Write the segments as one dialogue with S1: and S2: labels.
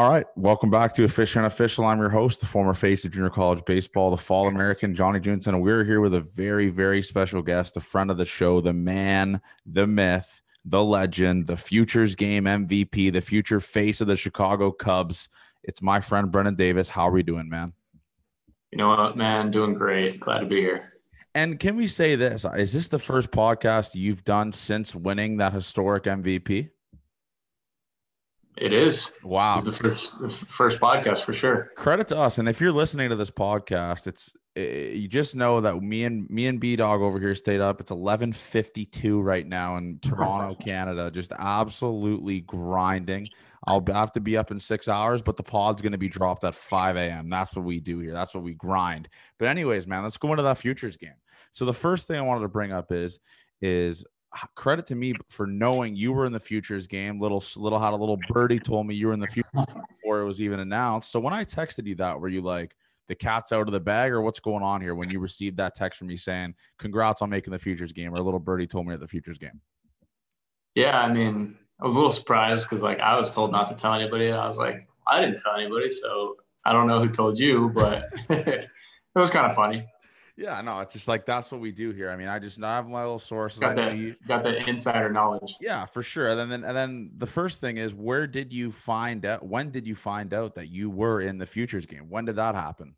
S1: All right. Welcome back to Officially Unofficial. I'm your host, the former face of junior college baseball, the fall American, Johnny Junson. And we're here with a very, very special guest, the friend of the show, the man, the myth, the legend, the futures game MVP, the future face of the Chicago Cubs. It's my friend Brennen Davis. How are we doing, man?
S2: You know what, man? Doing great. Glad to be here.
S1: And can we say this? Is this the first podcast you've done since winning that historic MVP?
S2: It is.
S1: Wow.
S2: This is the first, the first podcast for sure.
S1: Credit to us. And if you're listening to this podcast, it's it, you just know that me and me and B Dog over here stayed up. It's 11:52 right now in Toronto, Canada. Just absolutely grinding. I'll have to be up in six hours, but the pod's going to be dropped at 5 a.m. That's what we do here. That's what we grind. But anyways, man, let's go into that futures game. So the first thing I wanted to bring up is is credit to me for knowing you were in the futures game. Little little had a little birdie told me you were in the future before it was even announced. So when I texted you that, were you like the cat's out of the bag, or what's going on here? When you received that text from me saying congrats on making the futures game, or a little birdie told me at the futures game.
S2: Yeah, I mean, I was a little surprised because like I was told not to tell anybody. I was like, I didn't tell anybody, so I don't know who told you, but it was kind of funny.
S1: Yeah, no, it's just like that's what we do here. I mean, I just I have my little sources.
S2: Got the you, got the insider knowledge.
S1: Yeah, for sure. And then and then the first thing is where did you find out when did you find out that you were in the futures game? When did that happen?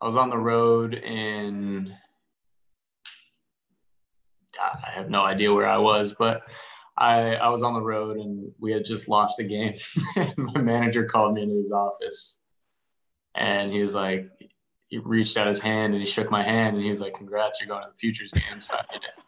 S2: I was on the road in I have no idea where I was, but I I was on the road and we had just lost a game. my manager called me into his office and he was like he reached out his hand and he shook my hand and he was like, "Congrats, you're going to the futures game." So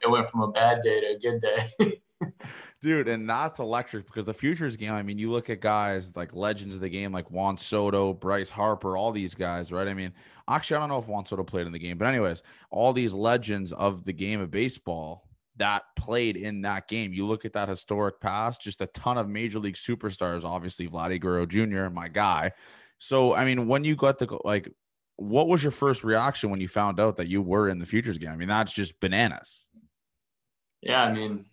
S2: it, went from a bad day to a good day.
S1: Dude, and that's electric because the futures game. I mean, you look at guys like legends of the game, like Juan Soto, Bryce Harper, all these guys, right? I mean, actually, I don't know if Juan Soto played in the game, but anyways, all these legends of the game of baseball that played in that game. You look at that historic past, just a ton of major league superstars. Obviously, Vladdy Guerrero Jr., my guy. So, I mean, when you got the like what was your first reaction when you found out that you were in the futures game? I mean, that's just bananas.
S2: Yeah, I mean,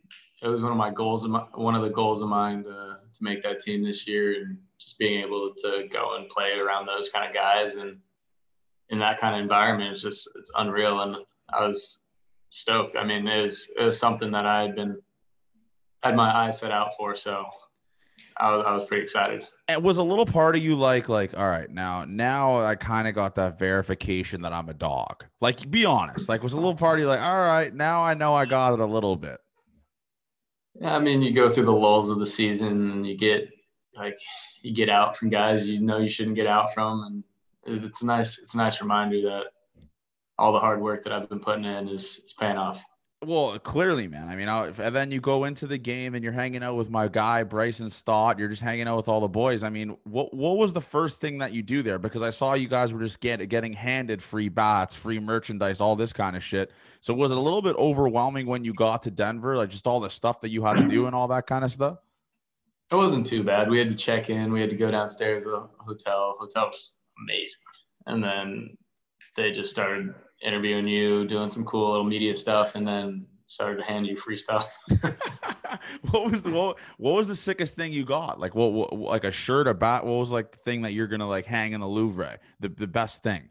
S2: it was one of my goals, my, one of the goals of mine to, to make that team this year, and just being able to go and play around those kind of guys and in that kind of environment is just it's unreal. And I was stoked. I mean, it was it was something that I had been had my eyes set out for, so I was I was pretty excited.
S1: It was a little part of you like like all right now now i kind of got that verification that i'm a dog. Like be honest. Like was a little part of you like all right now i know i got it a little bit.
S2: Yeah i mean you go through the lulls of the season and you get like you get out from guys you know you shouldn't get out from. And it's a nice it's a nice reminder that all the hard work that i've been putting in is, is paying off
S1: well, clearly, man. I mean, I, and then you go into the game and you're hanging out with my guy Bryson Stott. You're just hanging out with all the boys. I mean, what what was the first thing that you do there? Because I saw you guys were just get, getting handed free bats, free merchandise, all this kind of shit. So was it a little bit overwhelming when you got to Denver, like just all the stuff that you had to do and all that kind of stuff?
S2: It wasn't too bad. We had to check in. We had to go downstairs to the hotel. Hotel was amazing, and then they just started interviewing you, doing some cool little media stuff, and then started to hand you free stuff.
S1: what was the what, what, was the sickest thing you got? Like what, what, like a shirt, a bat? What was like the thing that you're gonna like hang in the Louvre? The the best thing.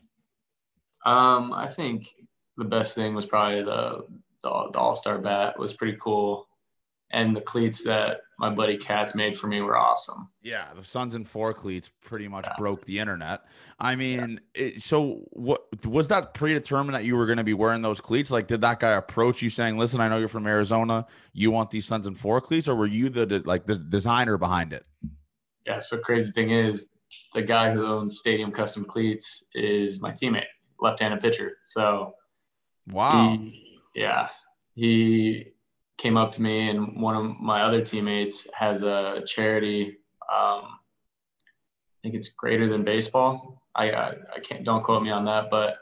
S2: Um, I think the best thing was probably the the, the All Star bat was pretty cool and the cleats that my buddy Katz made for me were awesome.
S1: Yeah, the Suns and Four cleats pretty much yeah. broke the internet. I mean, yeah. it, so what was that predetermined that you were going to be wearing those cleats? Like, did that guy approach you saying, "Listen, I know you're from Arizona. You want these Suns and Four cleats," or were you the like the designer behind it?
S2: Yeah. So crazy thing is, the guy who owns Stadium Custom Cleats is my teammate, left-handed pitcher. So,
S1: wow.
S2: He, yeah, he came up to me and one of my other teammates has a charity. Um, I think it's greater than baseball. I, I, I can't don't quote me on that, but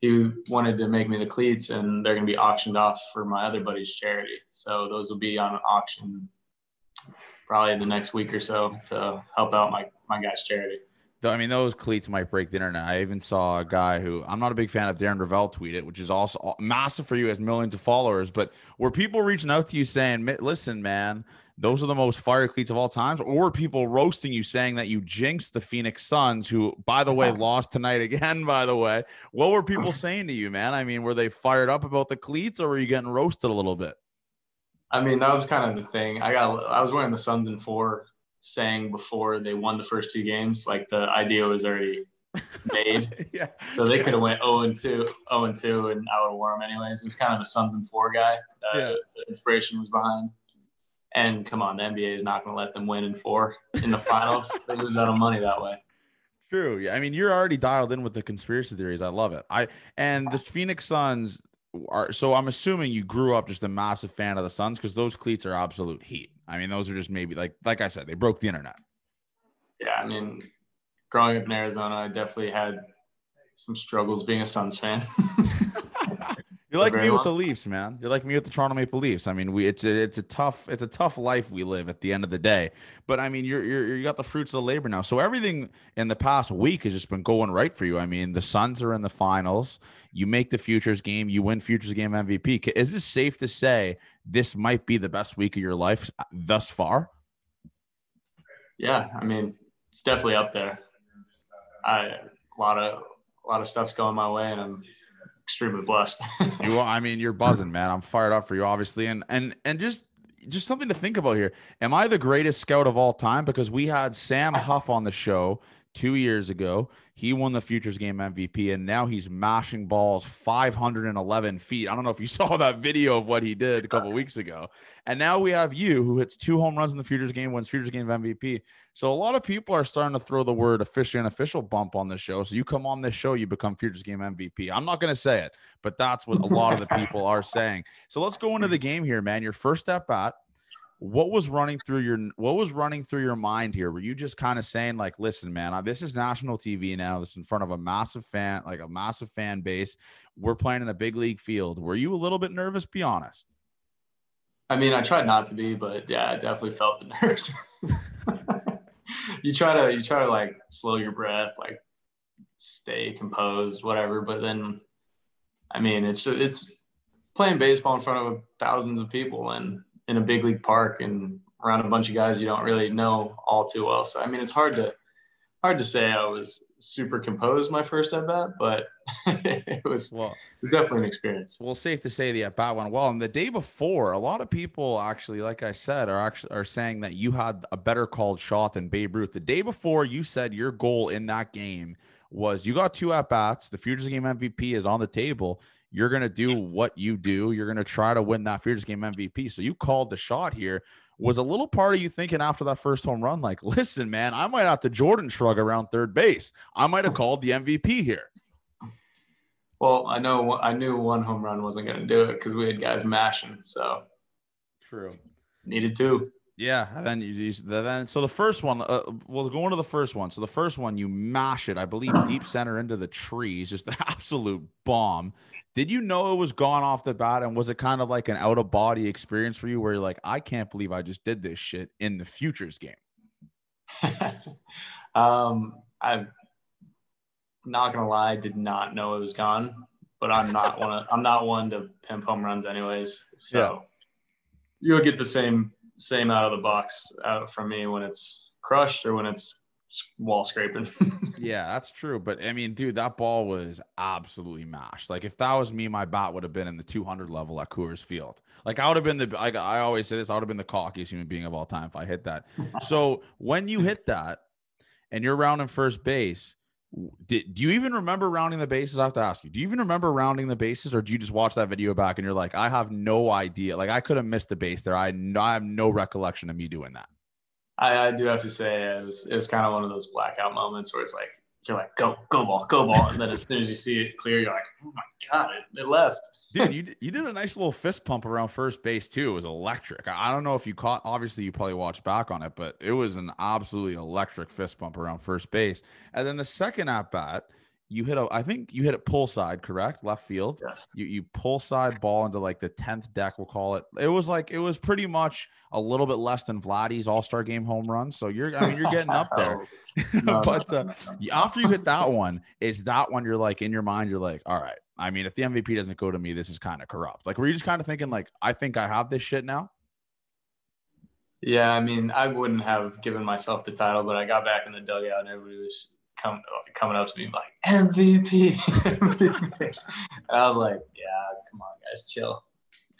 S2: he wanted to make me the cleats and they're going to be auctioned off for my other buddy's charity. So those will be on auction probably the next week or so to help out my, my guy's charity.
S1: I mean, those cleats might break the internet. I even saw a guy who I'm not a big fan of Darren Rovell tweet it, which is also uh, massive for you as millions of followers. But were people reaching out to you saying, "Listen, man, those are the most fire cleats of all times, or were people roasting you saying that you jinxed the Phoenix Suns, who, by the way, lost tonight again. By the way, what were people saying to you, man? I mean, were they fired up about the cleats, or were you getting roasted a little bit?
S2: I mean, that was kind of the thing. I got I was wearing the Suns in four, saying before they won the first two games, like the idea was already made. yeah. So they could have went 0 and 2, 0 and 2, and I would have worn them anyways. It was kind of the Suns and four guy. Uh, yeah. The inspiration was behind. And come on, the NBA is not going to let them win in four in the finals. they lose out on money that way.
S1: True. Yeah. I mean, you're already dialed in with the conspiracy theories. I love it. I and this Phoenix Suns are so I'm assuming you grew up just a massive fan of the Suns because those cleats are absolute heat. I mean, those are just maybe like like I said, they broke the internet.
S2: Yeah, I mean, growing up in Arizona, I definitely had some struggles being a Suns fan.
S1: You're like me with the Leafs, man. You're like me with the Toronto Maple Leafs. I mean, we it's a, it's a tough it's a tough life we live at the end of the day. But I mean, you're, you're you got the fruits of the labor now. So everything in the past week has just been going right for you. I mean, the Suns are in the finals. You make the futures game. You win futures game MVP. Is this safe to say this might be the best week of your life uh, thus far?
S2: Yeah, I mean, it's definitely up there. I a lot of a lot of stuff's going my way, and I'm extremely blessed.
S1: you, I mean, you're buzzing, man. I'm fired up for you, obviously, and and and just just something to think about here. Am I the greatest scout of all time? Because we had Sam Huff on the show two years ago. He won the Futures Game MVP, and now he's mashing balls 511 feet. I don't know if you saw that video of what he did a couple weeks ago. And now we have you, who hits two home runs in the Futures Game, wins Futures Game MVP. So a lot of people are starting to throw the word officially and official bump on the show. So you come on this show, you become Futures Game MVP. I'm not going to say it, but that's what a lot of the people are saying. So let's go into the game here, man. Your first at bat what was running through your what was running through your mind here? Were you just kind of saying like listen man this is national tv now this is in front of a massive fan like a massive fan base. We're playing in a big league field. Were you a little bit nervous? Be honest.
S2: I mean i tried not to be but yeah i definitely felt the nerves. You try to you try to like slow your breath like stay composed whatever but then i mean it's it's playing baseball in front of thousands of people and in a big league park and around a bunch of guys you don't really know all too well. So I mean, it's hard to hard to say I was super composed my first at bat, but it was well, it was definitely an experience.
S1: Well, safe to say the at bat went well. And the day before, a lot of people actually, like I said, are actually are saying that you had a better called shot than Babe Ruth. The day before, you said your goal in that game was you got two at bats. The Futures Game MVP is on the table. You're going to do what you do. You're going to try to win that Futures Game MVP. So you called the shot here. Was a little part of you thinking after that first home run, like, listen, man, I might have to Jordan shrug around third base. I might have called the MVP here.
S2: Well, I know I knew one home run wasn't going to do it because we had guys mashing. So
S1: true.
S2: Needed two.
S1: Yeah, and then you, then so the first one, uh, we'll go into the first one. So the first one, you mash it, I believe, deep center into the trees, just an absolute bomb. Did you know it was gone off the bat, and was it kind of like an out of body experience for you, where you're like, I can't believe I just did this shit in the futures game?
S2: um, I'm not gonna lie, did not know it was gone, but I'm not one. I'm not one to pimp home runs, anyways. So yeah. you'll get the same same out of the box out from me when it's crushed or when it's wall scraping.
S1: yeah, that's true. But I mean, dude, that ball was absolutely mashed. Like if that was me, my bat would have been in the 200 level at Coors Field. Like I would have been the. I, I always say this. I would have been the cockiest human being of all time if I hit that. so when you hit that, and you're rounding first base. Did, do you even remember rounding the bases? I have to ask you. Do you even remember rounding the bases, or do you just watch that video back and you're like, I have no idea. Like I could have missed the base there. I, I have no recollection of me doing that.
S2: I, I do have to say it was it was kind of one of those blackout moments where it's like you're like go go ball go ball, and then as soon as you see it clear, you're like oh my god it, it left.
S1: Dude, you you did a nice little fist pump around first base too. It was electric. I don't know if you caught. Obviously, you probably watched back on it, but it was an absolutely electric fist pump around first base. And then the second at bat, you hit a I think you hit it pull side, correct? Left field.
S2: Yes.
S1: You you pull side ball into like the 10th deck, we'll call it. It was like it was pretty much a little bit less than Vladdy's all-star game home run. So you're I mean you're getting up there. but uh, after you hit that one, is that one you're like in your mind, you're like, all right. I mean, if the MVP doesn't go to me, this is kind of corrupt. Like were you just kind of thinking like, I think I have this shit now?
S2: Yeah, I mean, I wouldn't have given myself the title, but I got back in the dugout and everybody was come, coming up to me like MVP. and I was like, yeah, come on, guys, chill.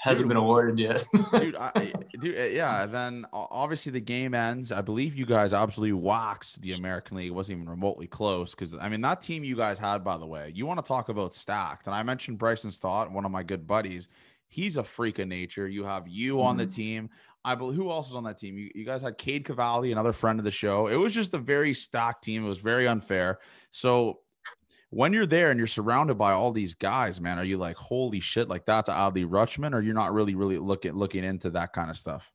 S2: Hasn't been awarded yet.
S1: dude, I, dude, uh, yeah. Then obviously the game ends. I believe you guys absolutely waxed the American League. It wasn't even remotely close because I mean that team you guys had, by the way. You want to talk about stacked? And I mentioned Bryson Stott, one of my good buddies. He's a freak of nature. You have you on the mm-hmm. team. I believe who else was on that team? You, you guys had Cade Cavalli, another friend of the show. It was just a very stock team. It was very unfair. So when you're there and you're surrounded by all these guys, man, are you like, holy shit, like that's Adley Rutschman, or you're not really, really looking looking into that kind of stuff?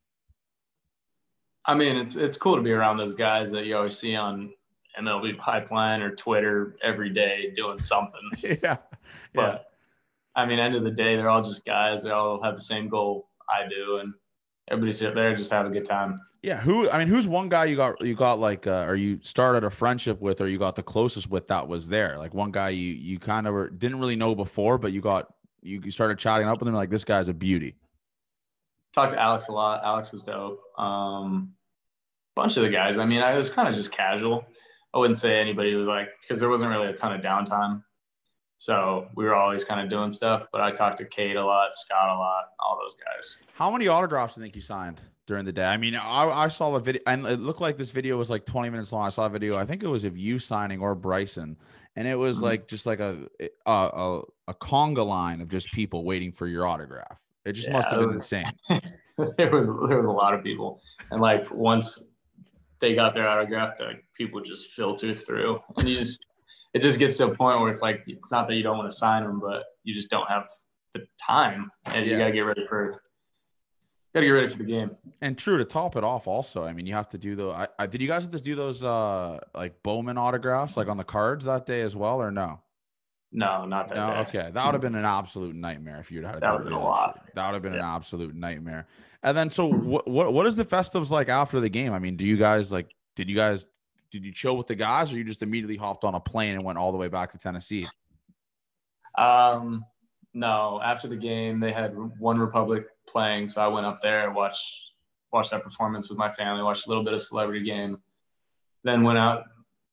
S2: I mean, it's it's cool to be around those guys that you always see on MLB Pipeline or Twitter every day doing something.
S1: yeah.
S2: But yeah. I mean, end of the day, they're all just guys. They all have the same goal I do, and everybody sit there just have a good time.
S1: Yeah, who? I mean, who's one guy you got? You got like, uh, or you started a friendship with, or you got the closest with that was there. Like one guy you you kind of were, didn't really know before, but you got you, started chatting up with him. Like this guy's a beauty.
S2: Talked to Alex a lot. Alex was dope. Um, bunch of the guys. I mean, I was kind of just casual. I wouldn't say anybody was like because there wasn't really a ton of downtime. So we were always kind of doing stuff. But I talked to Cade a lot, Stott a lot, all those guys.
S1: How many autographs do you think you signed during the day? I mean, I, I saw a video, and it looked like this video was like 20 minutes long. I saw a video. I think it was of you signing or Bryson, and it was mm-hmm. like just like a a, a a conga line of just people waiting for your autograph. It just yeah, must have been insane.
S2: there was there was a lot of people, and like once they got their autograph, like people just filter through, and you just it just gets to a point where it's like it's not that you don't want to sign them, but you just don't have the time, and yeah. you got to get ready for got to get ready for the game.
S1: And true to top it off, also, I mean, you have to do the. I, I, did you guys have to do those uh like Bowman autographs like on the cards that day as well, or no?
S2: No, not that. No,
S1: day. okay, that would have been an absolute nightmare if you'd had. That would have been a lot. That would have been yeah. an absolute nightmare. And then, so what? What? What is the festives like after the game? I mean, do you guys like? Did you guys did you chill with the guys, or you just immediately hopped on a plane and went all the way back to Tennessee?
S2: Um, no. After the game, they had OneRepublic playing, so I went up there and watched watched that performance with my family. Watched a little bit of celebrity game, then went out,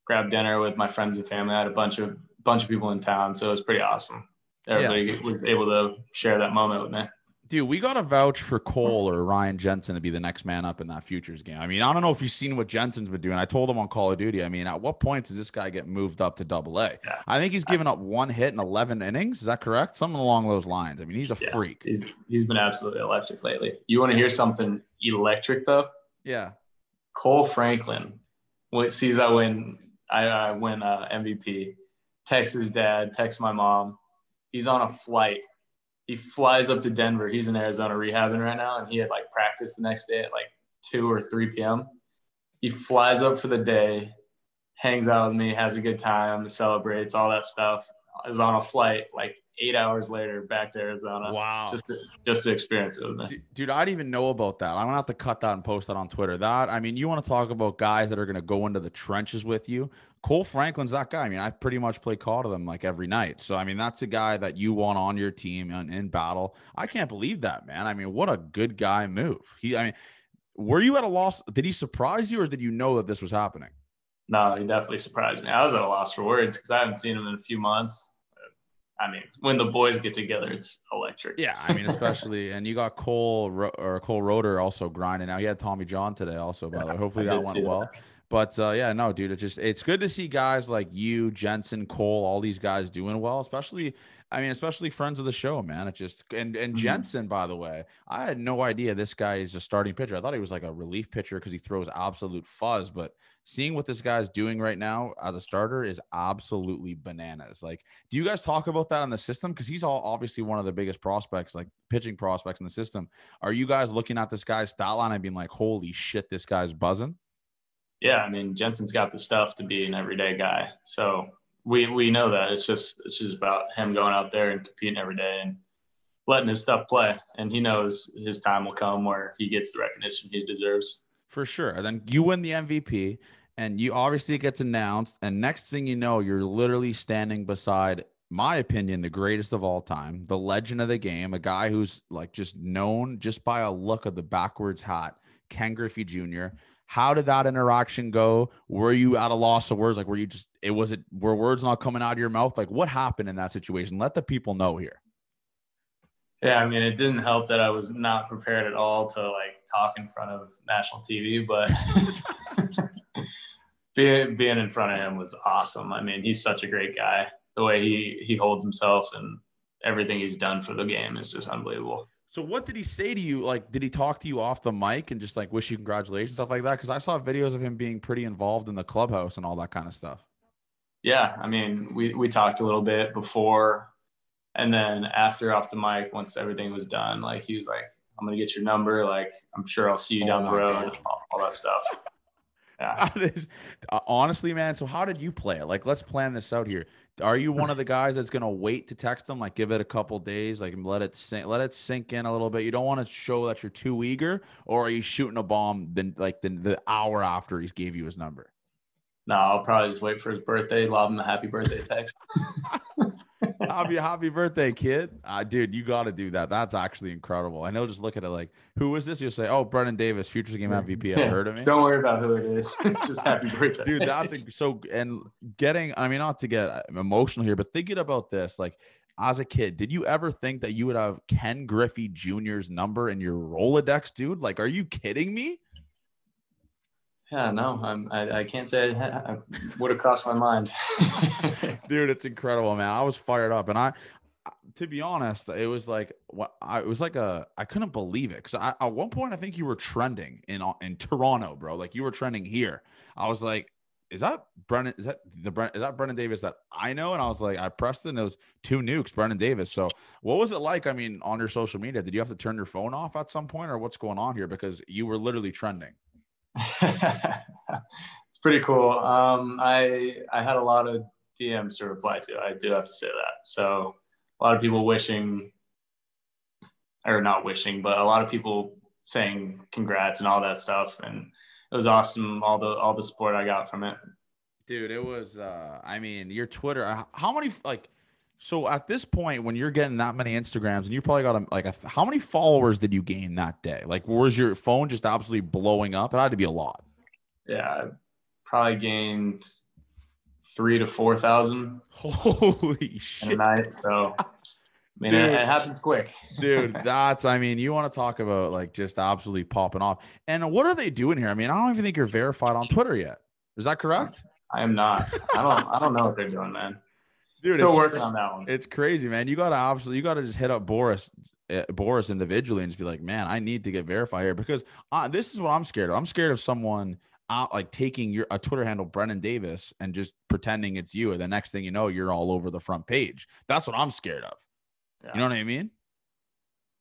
S2: grabbed dinner with my friends and family. I had a bunch of bunch of people in town, so it was pretty awesome. Everybody yes. was able to share that moment with me
S1: dude, we got to vouch for Cole or Ryan Jensen to be the next man up in that futures game. I mean, I don't know if you've seen what Jensen's been doing. I told him on Call of Duty. I mean, at what point does this guy get moved up to double A? Yeah. I think he's given up one hit in 11 innings. Is that correct? Something along those lines. I mean, he's a yeah. freak.
S2: He's, he's been absolutely electric lately. You want to hear something electric, though?
S1: Yeah.
S2: Cole Franklin sees I win, I, I win uh, MVP, texts his dad, texts my mom. He's on a flight he flies up to Denver. He's in Arizona rehabbing right now, and he had like practice the next day at like two or three p.m. He flies up for the day, hangs out with me, has a good time, celebrates all that stuff. Is on a flight like eight hours later back to Arizona.
S1: Wow.
S2: Just to, just to experience it.
S1: Dude, I didn't even know about that. I'm gonna have to cut that and post that on Twitter. That I mean, you want to talk about guys that are gonna go into the trenches with you. Cole Franklin's that guy. I mean, I pretty much play call to them like every night. So I mean, that's a guy that you want on your team in, in battle. I can't believe that, man. I mean, what a good guy move. He I mean, were you at a loss? Did he surprise you or did you know that this was happening?
S2: No, he definitely surprised me. I was at a loss for words because I haven't seen him in a few months. I mean, when the boys get together, it's electric.
S1: Yeah, I mean, especially, and you got Cole or Cole Roederer also grinding. Now he had Tommy John today, also. By the way, hopefully that went well. That. But uh, yeah, no, dude, it's just it's good to see guys like you, Jensen, Cole, all these guys doing well, especially. I mean, especially friends of the show, man. It just and and mm-hmm. Jensen, by the way, I had no idea this guy is a starting pitcher. I thought he was like a relief pitcher because he throws absolute fuzz. But seeing what this guy's doing right now as a starter is absolutely bananas. Like, do you guys talk about that in the system? Because he's all obviously one of the biggest prospects, like pitching prospects in the system. Are you guys looking at this guy's stat line and being like, "Holy shit, this guy's buzzing"?
S2: yeah, I mean Jensen's got the stuff to be an everyday guy. So we we know that. It's just it's just about him going out there and competing every day and letting his stuff play. And he knows his time will come where he gets the recognition he deserves.
S1: For sure. And then you win the MVP and you obviously it gets announced. And next thing you know, you're literally standing beside my opinion, the greatest of all time, the legend of the game, a guy who's like just known just by a look of the backwards hat Ken Griffey Jr. How did that interaction go? Were you at a loss of words? Like, were you just, it was it, were words not coming out of your mouth? Like, what happened in that situation? Let the people know here.
S2: Yeah, I mean, it didn't help that I was not prepared at all to like talk in front of national TV, but being being in front of him was awesome. I mean, he's such a great guy. The way he he holds himself and everything he's done for the game is just unbelievable.
S1: So what did he say to you? Like, did he talk to you off the mic and just like wish you congratulations, stuff like that? Because I saw videos of him being pretty involved in the clubhouse and all that kind of stuff.
S2: Yeah, I mean, we we talked a little bit before, and then after off the mic, once everything was done, like he was like, "I'm gonna get your number. Like, I'm sure I'll see you oh down the road, all, all, that stuff."
S1: Yeah. Uh, honestly, man. So how did you play it? Like, let's plan this out here. Are you one of the guys that's gonna wait to text them, like give it a couple days, like let it sink, let it sink in a little bit? You don't want to show that you're too eager, or are you shooting a bomb then like the, the hour after he gave you his number?
S2: No, I'll probably just wait for his birthday, lob him a happy birthday text.
S1: happy happy birthday, kid! Uh, dude, you got to do that. That's actually incredible. And he'll just look at it like, "Who is this?" You'll say, "Oh, Brennen Davis, Futures Game MVP." Yeah. heard of me?
S2: Don't worry about who it is. it's just happy birthday,
S1: dude. That's a, so. And getting, I mean, not to get emotional here, but thinking about this, like as a kid, did you ever think that you would have Ken Griffey Jr.'s number in your Rolodex, dude? Like, are you kidding me?
S2: Yeah, no, I'm, I, I can't say it would have crossed my mind.
S1: Dude, it's incredible, man. I was fired up, and I, to be honest, it was like what I was like a I couldn't believe it because at one point I think you were trending in in Toronto, bro. Like you were trending here. I was like, is that Brennen? Is that the Brennen? Is that Brennen Davis that I know? And I was like, I pressed it was two nukes, Brennen Davis. So what was it like? I mean, on your social media, did you have to turn your phone off at some point, or what's going on here? Because you were literally trending.
S2: It's pretty cool. Um, I I had a lot of DMs to reply to. I do have to say that. So a lot of people wishing, or not wishing, but a lot of people saying congrats and all that stuff. And it was awesome. All the all the support I got from it.
S1: Dude, it was. uh I mean, your Twitter. How many like? So at this point, when you're getting that many Instagrams, and you probably got a, like a, how many followers did you gain that day? Like, was your phone just absolutely blowing up? It had to be a lot.
S2: Yeah, probably gained three to four thousand.
S1: Holy shit!
S2: A night, so. I mean, dude, it, it, happens quick.
S1: dude, that's, I mean, you want to talk about like just absolutely popping off. And what are they doing here? I mean, I don't even think you're verified on Twitter yet. Is that correct?
S2: I am not. I don't, I don't know what they're doing, man. Dude, still working on that one.
S1: It's crazy, man. You gotta obviously you gotta just hit up Boris, uh, Boris individually, and just be like, man, I need to get verified here because uh, this is what I'm scared of. I'm scared of someone out like taking your a Twitter handle Brennen Davis and just pretending it's you, and the next thing you know, you're all over the front page. That's what I'm scared of. Yeah. You know what I mean?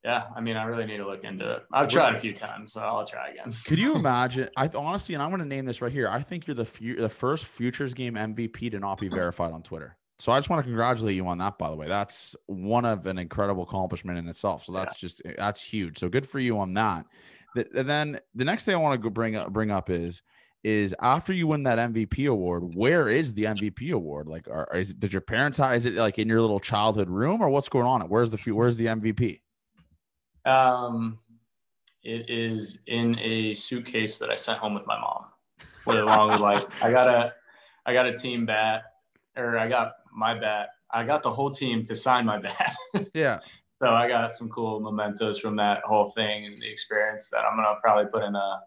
S2: Yeah, I mean, I really need to look into it. I've tried a few times, so I'll try again.
S1: Could you imagine? I honestly, and I'm going to name this right here. I think you're the the first futures game MVP to not be verified on Twitter. So I just want to congratulate you on that, by the way. That's one of an incredible accomplishment in itself. So that's yeah. just that's huge. So good for you on that. And then the next thing I want to bring up bring up is is after you win that MVP award, where is the MVP award? Like, are, is it, did your parents have, is it like in your little childhood room or what's going on? Where's the where's the MVP?
S2: Um, it is in a suitcase that I sent home with my mom. With along with like I got a I got a team bat or I got my bat. I got the whole team to sign my bat.
S1: yeah.
S2: So I got some cool mementos from that whole thing and the experience that I'm gonna probably put in a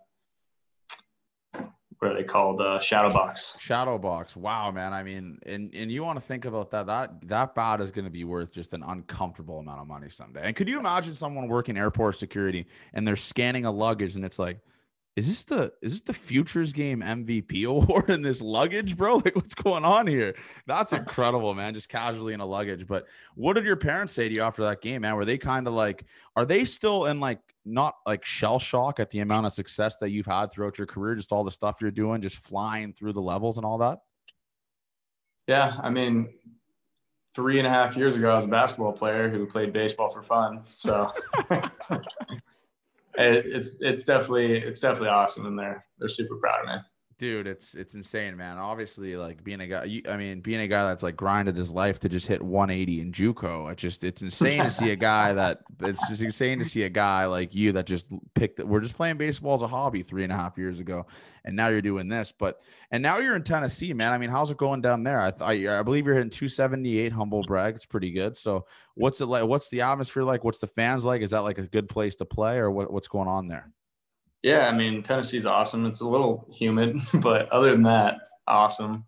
S2: what are they called? Uh, shadow box.
S1: Shadow box. Wow, man. I mean, and and you want to think about that. That that bat is going to be worth just an uncomfortable amount of money someday. And could you imagine someone working airport security and they're scanning a luggage and it's like, is this the is this the futures game MVP award in this luggage, bro? Like what's going on here? That's incredible, man. Just casually in a luggage. But what did your parents say to you after that game, man? Were they kind of like, are they still in like not like shell shock at the amount of success that you've had throughout your career, just all the stuff you're doing, just flying through the levels and all that?
S2: Yeah, I mean, three and a half years ago, I was a basketball player who played baseball for fun. So it's it's definitely it's definitely awesome, and they're they're super proud of me.
S1: Dude it's it's insane man. Obviously like being a guy you, i mean being a guy that's like grinded his life to just hit 180 in juco it just it's insane to see a guy that it's just insane to see a guy like you that just picked we're just playing baseball as a hobby three and a half years ago and now you're doing this but and now you're in tennessee man. I mean how's it going down there? I i, I believe you're hitting 278 humble brag. It's pretty good. So what's it like what's the atmosphere like? What's the fans like? Is that like a good place to play or what, what's going on there
S2: yeah, I mean Tennessee's awesome. It's a little humid, but other than that, awesome.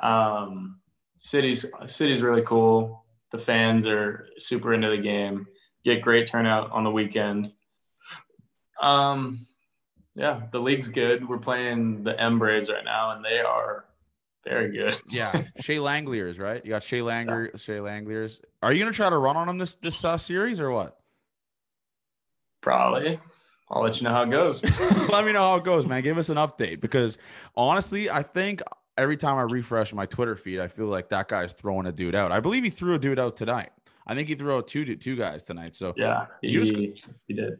S2: Um, city's city's really cool. The fans are super into the game. Get great turnout on the weekend. Um, yeah, the league's good. We're playing the M Braves right now, and they are very good.
S1: yeah, Shea Langeliers, right? You got Shea Langeliers, yeah. Shea Langeliers. Are you gonna try to run on them this this uh, series or what?
S2: Probably. I'll let you know how it goes.
S1: let me know how it goes, man. Give us an update because honestly, I think every time I refresh my Twitter feed, I feel like that guy's throwing a dude out. I believe he threw a dude out tonight. I think he threw out two two guys tonight. So
S2: yeah, he, you just, he did.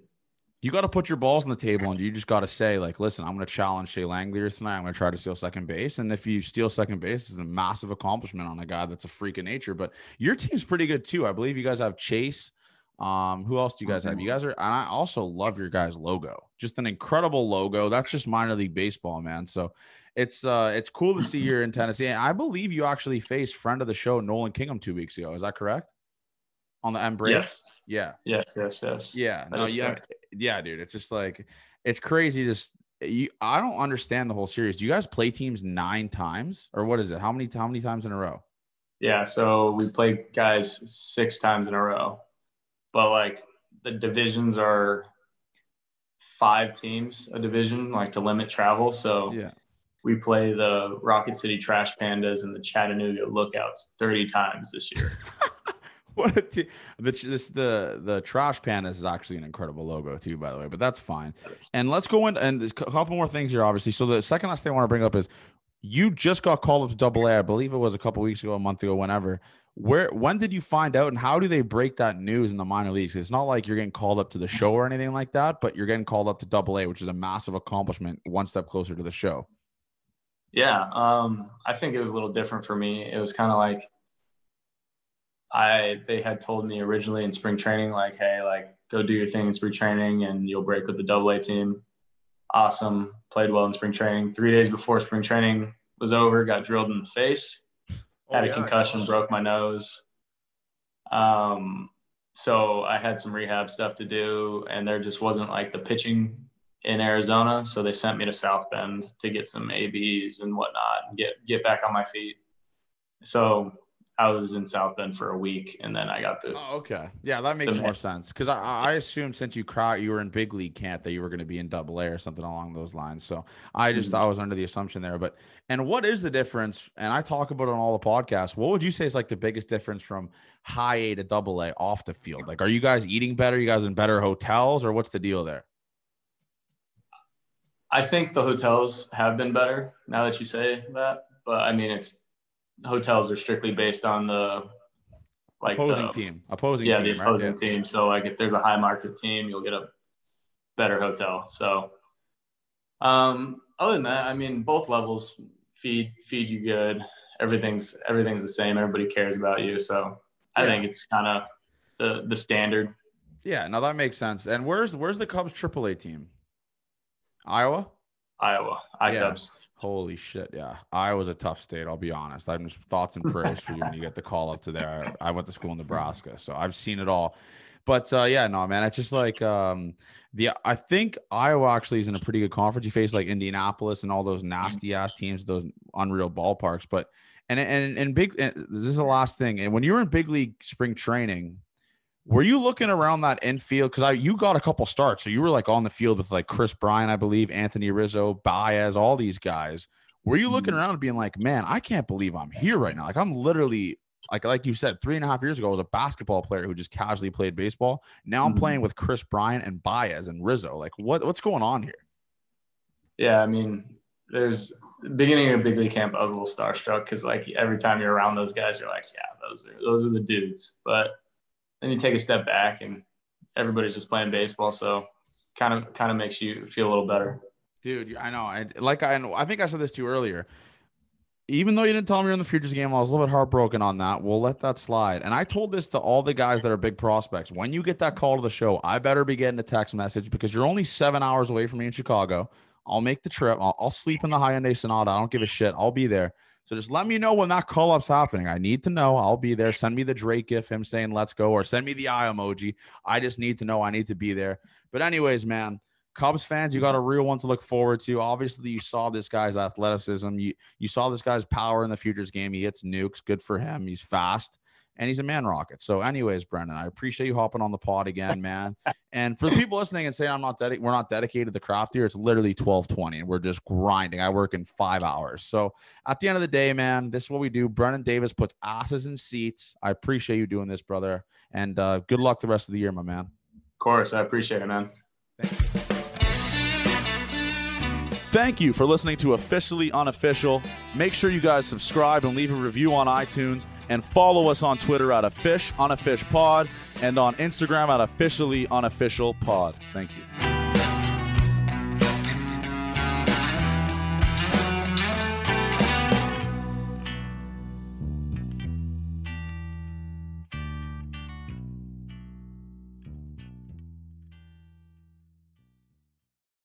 S1: You got to put your balls on the table, and you just got to say, like, listen, I'm going to challenge Shea Langeliers tonight. I'm going to try to steal second base, and if you steal second base, it's a massive accomplishment on a guy that's a freak of nature. But your team's pretty good too. I believe you guys have Chase, um, who else do you guys have? You guys are, and I also love your guys' logo. Just an incredible logo. That's just minor league baseball, man. So it's uh it's cool to see you in Tennessee. And I believe you actually faced friend of the show Nolan Kingham two weeks ago. Is that correct? On the M
S2: Yes.
S1: Yeah.
S2: Yes. Yes. Yes.
S1: Yeah. No. Yeah. Correct. Yeah, dude. It's just like it's crazy. Just you. I don't understand the whole series. Do you guys play teams nine times, or what is it? How many? How many times in a row?
S2: Yeah. So we play guys six times in a row but like the divisions are five teams a division, like to limit travel. So
S1: yeah.
S2: we play the Rocket City Trash Pandas and the Chattanooga Lookouts 30 times this year.
S1: what a t- the, this the the trash pandas is actually an incredible logo too by the way but that's fine and let's go in and a couple more things here obviously so the second last thing i want to bring up is you just got called up to double a i believe it was a couple weeks ago a month ago whenever where when did you find out and how do they break that news in the minor leagues? It's not like you're getting called up to the show or anything like that but you're getting called up to double a which is a massive accomplishment one step closer to the show.
S2: Yeah um, i think it was a little different for me. It was kind of like i they had told me originally in spring training like hey like go do your thing in spring training and you'll break with the double a team. Awesome. Played well in spring training. Three days before spring training was over got drilled in the face had oh, a concussion, broke my nose. Um, so I had some rehab stuff to do, and there just wasn't like the pitching in Arizona. So they sent me to South Bend to get some ABs and whatnot and get get back on my feet. So I was in South Bend for a week, and then I got the.
S1: Oh, okay, yeah, that makes more sense because I, I assumed since you cried, you were in big league camp that you were going to be in Double A or something along those lines. So I just mm-hmm. I was under the assumption there. But and what is the difference? And I talk about it on all the podcasts. What would you say is like the biggest difference from High A to Double A off the field? Like, are you guys eating better? You guys in better hotels, or what's the deal there?
S2: I think the hotels have been better now that you say that, but I mean it's hotels are strictly based on the
S1: like opposing the, team. Opposing
S2: yeah,
S1: team,
S2: the opposing right? team. So like if there's a high market team, you'll get a better hotel. So um other than that, I mean both levels feed feed you good. Everything's everything's the same. Everybody cares about you. So I yeah. think it's kind of the the standard.
S1: Yeah, no, that makes sense. And where's where's the Cubs AAA team? Iowa.
S2: Iowa. I yeah. Cubs.
S1: Holy shit, yeah. Iowa's a tough state, I'll be honest. I'm just thoughts and prayers for you when you get the call up to there. I went to school in Nebraska, so I've seen it all. But uh, yeah, no, man, it's just like um, the I think Iowa actually is in a pretty good conference. You face like Indianapolis and all those nasty ass teams, those unreal ballparks. But and and and big. And this is the last thing. And when you were in big league spring training, were you looking around that infield? Because I you got a couple starts, so you were like on the field with like Kris Bryant, I believe, Anthony Rizzo, Baez, all these guys. Were you looking mm-hmm. around and being like, man, I can't believe I'm here right now? Like I'm literally like like you said, three and a half years ago, I was a basketball player who just casually played baseball. Now I'm mm-hmm. playing with Kris Bryant and Baez and Rizzo. Like what what's going on here?
S2: Yeah, I mean, there's beginning of big league camp, I was a little starstruck because like every time you're around those guys, you're like, yeah, those are those are the dudes. But then you take a step back and everybody's just playing baseball. So kind of kind of makes you feel a little better.
S1: dude. I know. I like I I think I said this to you earlier. Even though you didn't tell me you're in the futures game, I was a little bit heartbroken on that. We'll let that slide. And I told this to all the guys that are big prospects. When you get that call to the show, I better be getting a text message because you're only seven hours away from me in Chicago. I'll make the trip. I'll, I'll sleep in the Hyundai Sonata. I don't give a shit. I'll be there. So just let me know when that call up's happening. I need to know. I'll be there. Send me the Drake gif, him saying let's go, or send me the eye emoji. I just need to know. I need to be there. But anyways, man, Cubs fans, you got a real one to look forward to. Obviously, you saw this guy's athleticism. You you saw this guy's power in the futures game. He hits nukes. Good for him. He's fast and he's a man rocket. So, anyways, Brennen, I appreciate you hopping on the pod again, man. and for the people listening and saying I'm not dedicated, we're not dedicated to the craft here. It's literally 1220 and we're just grinding. I work in five hours. So at the end of the day, man, this is what we do. Brennen Davis puts asses in seats. I appreciate you doing this, brother. And uh, good luck the rest of the year, my man.
S2: Of course. I appreciate it, man.
S3: Thank you for listening to Officially Unofficial. Make sure you guys subscribe and leave a review on iTunes and follow us on Twitter at a fish on a fish pod and on Instagram at officially unofficial pod. Thank you.